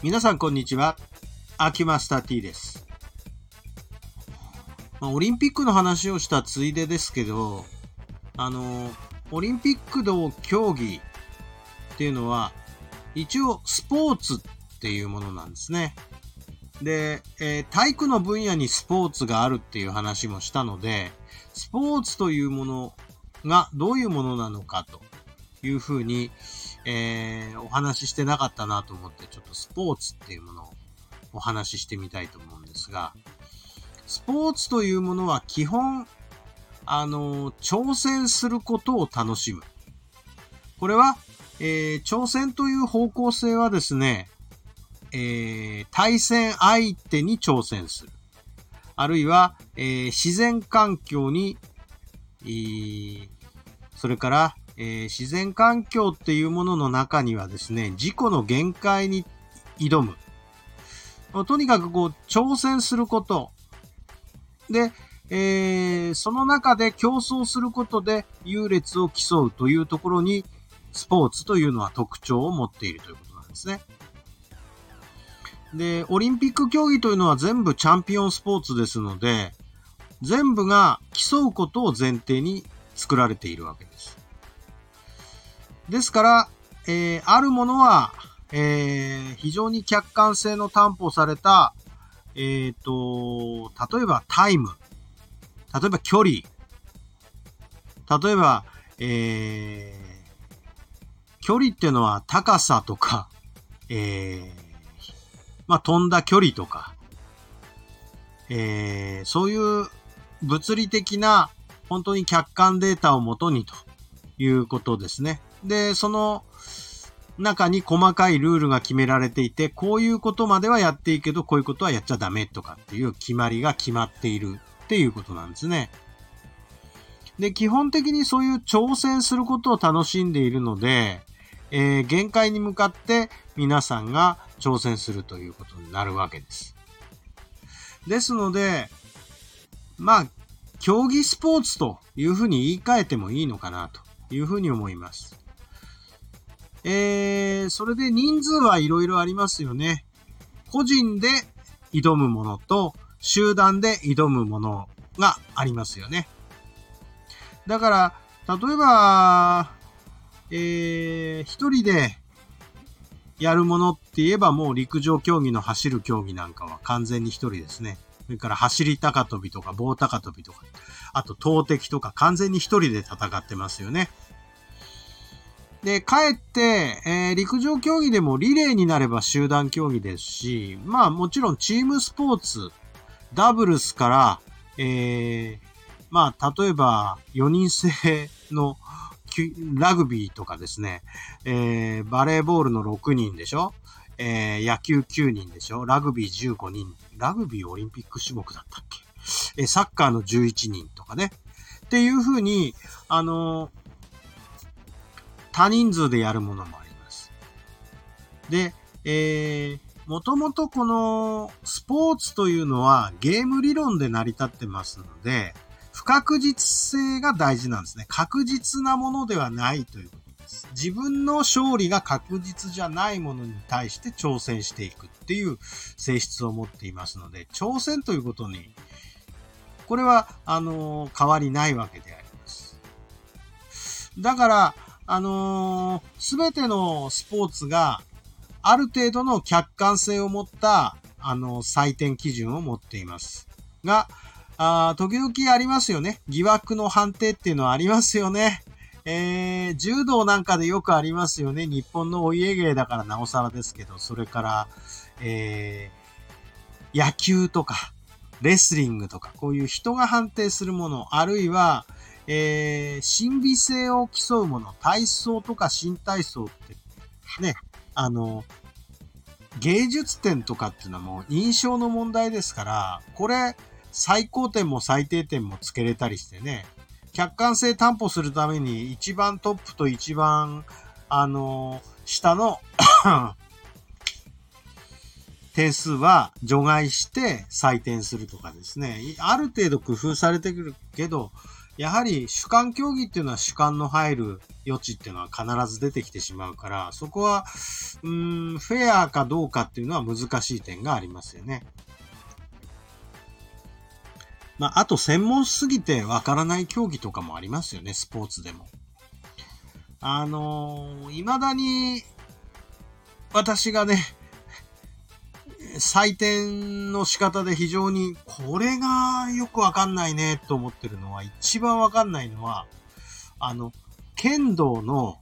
皆さんこんにちは。アキマスター T です。まあ、オリンピックの話をしたついでですけど、あの、オリンピックの競技っていうのは、一応スポーツっていうものなんですね。で、えー体育の分野にスポーツがあるっていう話もしたので、スポーツというものがどういうものなのかというふうに、えーお話ししてなかったなと思って、ちょっとスポーツっていうものをお話ししてみたいと思うんですが、スポーツというものは基本、あの、挑戦することを楽しむ。これは、えー挑戦という方向性はですね、えー対戦相手に挑戦する。あるいは、えー自然環境に、えーそれから、えー自然環境っていうものの中にはですね、自己の限界に挑む。とにかくこう、挑戦すること。で、えーその中で競争することで優劣を競うというところに、スポーツというのは特徴を持っているということなんですね。で、オリンピック競技というのは全部チャンピオンスポーツですので、全部が競うことを前提に作られているわけです。ですから、えーあるものは、えー非常に客観性の担保された、えっ、と、例えばタイム、例えば距離、例えば、えー距離っていうのは高さとか、えーまあ、飛んだ距離とか、えーそういう物理的な本当に客観データをもとにということですね。で、その中に細かいルールが決められていて、こういうことまではやっていいけど、こういうことはやっちゃダメとかっていう決まりが決まっているっていうことなんですね。で、基本的にそういう挑戦することを楽しんでいるので、えー限界に向かって皆さんが挑戦するということになるわけです。ですので、まあ、競技スポーツというふうに言い換えてもいいのかなというふうに思います。えー、それで人数はいろいろありますよね。個人で挑むものと集団で挑むものがありますよね。だから、例えば、えー、一人でやるものって言えばもう陸上競技の走る競技なんかは完全に一人ですね。それから走り高跳びとか棒高跳びとか、あと投擲とか完全に一人で戦ってますよね。で、かえって、えー陸上競技でもリレーになれば集団競技ですし、まあもちろんチームスポーツ、ダブルスから、えーまあ例えば4人制のラグビーとかですね、えーバレーボールの6人でしょ？えー野球9人でしょ？ラグビー15人。ラグビーオリンピック種目だったっけ？えーサッカーの11人とかね。っていう風に、あのー多人数でやるものもあります。で、えー、もともとこのスポーツというのはゲーム理論で成り立ってますので、不確実性が大事なんですね。確実なものではないということです。自分の勝利が確実じゃないものに対して挑戦していくっていう性質を持っていますので、挑戦ということに、これは、あの変わりないわけであります。だから、あのすべてのスポーツが、ある程度の客観性を持った、あの、採点基準を持っています。が、あ時々ありますよね。疑惑の判定っていうのはありますよね。えー、柔道なんかでよくありますよね。日本のお家芸だからなおさらですけど、それから、えー、野球とか、レスリングとか、こういう人が判定するもの、あるいは、えー、神秘性を競うもの、体操とか新体操って、ね、あの、芸術点とかっていうのはもう印象の問題ですから、これ、最高点も最低点もつけれたりしてね、客観性担保するために一番トップと一番、あの、下の点数は除外して採点するとかですね。ある程度工夫されてくるけど、やはり主観競技っていうのは主観の入る余地っていうのは必ず出てきてしまうから、そこは、うん、フェアかどうかっていうのは難しい点がありますよね。まあ、あと専門すぎてわからない競技とかもありますよね、スポーツでも。あのー、未だに、私がね、採点の仕方で非常に、これがよくわかんないねと思ってるのは、一番わかんないのは、あの、剣道の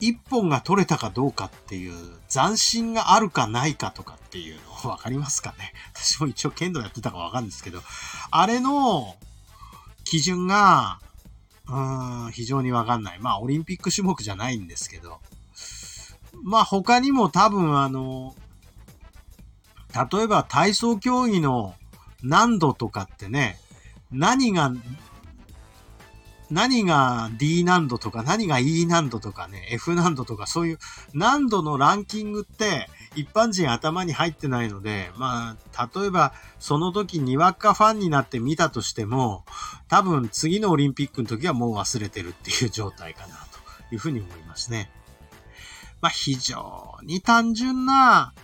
一本が取れたかどうかっていう斬新があるかないかとかっていうのわかりますかね？私も一応剣道やってたかわかるんですけど、あれの基準が、うーん、非常にわかんない。まあ、オリンピック種目じゃないんですけど、まあ他にも多分あの、例えば体操競技の難度とかってね、何が、何が D 難度とか何が E 難度とかね、F 難度とかそういう難度のランキングって一般人頭に入ってないので、まあ、例えばその時にわかファンになって見たとしても、多分次のオリンピックの時はもう忘れてるっていう状態かなというふうに思いますね。まあ非常に単純な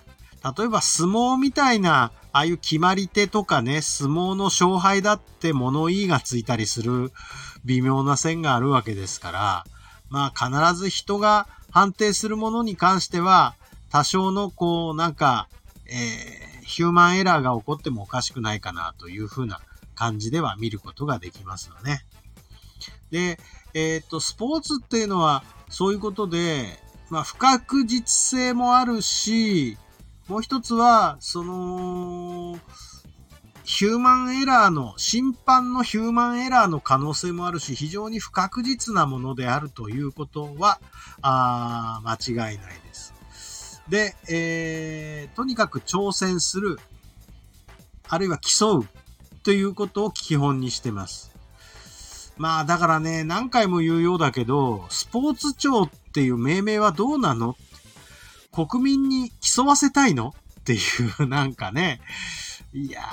例えば相撲みたいな、ああいう決まり手とかね、相撲の勝敗だって物言いがついたりする微妙な線があるわけですから、まあ必ず人が判定するものに関しては、多少のこう、なんか、えー、ヒューマンエラーが起こってもおかしくないかなというふうな感じでは見ることができますよね。で、えっ、と、スポーツっていうのはそういうことで、まあ不確実性もあるし、もう一つは、その、ヒューマンエラーの、審判のヒューマンエラーの可能性もあるし、非常に不確実なものであるということは、あ間違いないです。で、えー、とにかく挑戦する、あるいは競うということを基本にしてます。まあだからね、何回も言うようだけど、スポーツ庁っていう命名はどうなの国民に競わせたいの？っていう、なんかね、いやー、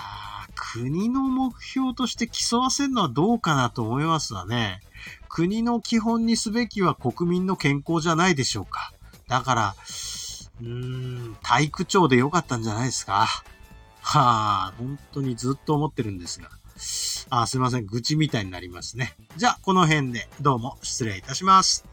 国の目標として競わせるのはどうかなと思いますわね。国の基本にすべきは国民の健康じゃないでしょうか。だから、うーん、体育庁でよかったんじゃないですか。はあ、本当にずっと思ってるんですが。あ、すいません。愚痴みたいになりますね。じゃあ、この辺でどうも失礼いたします。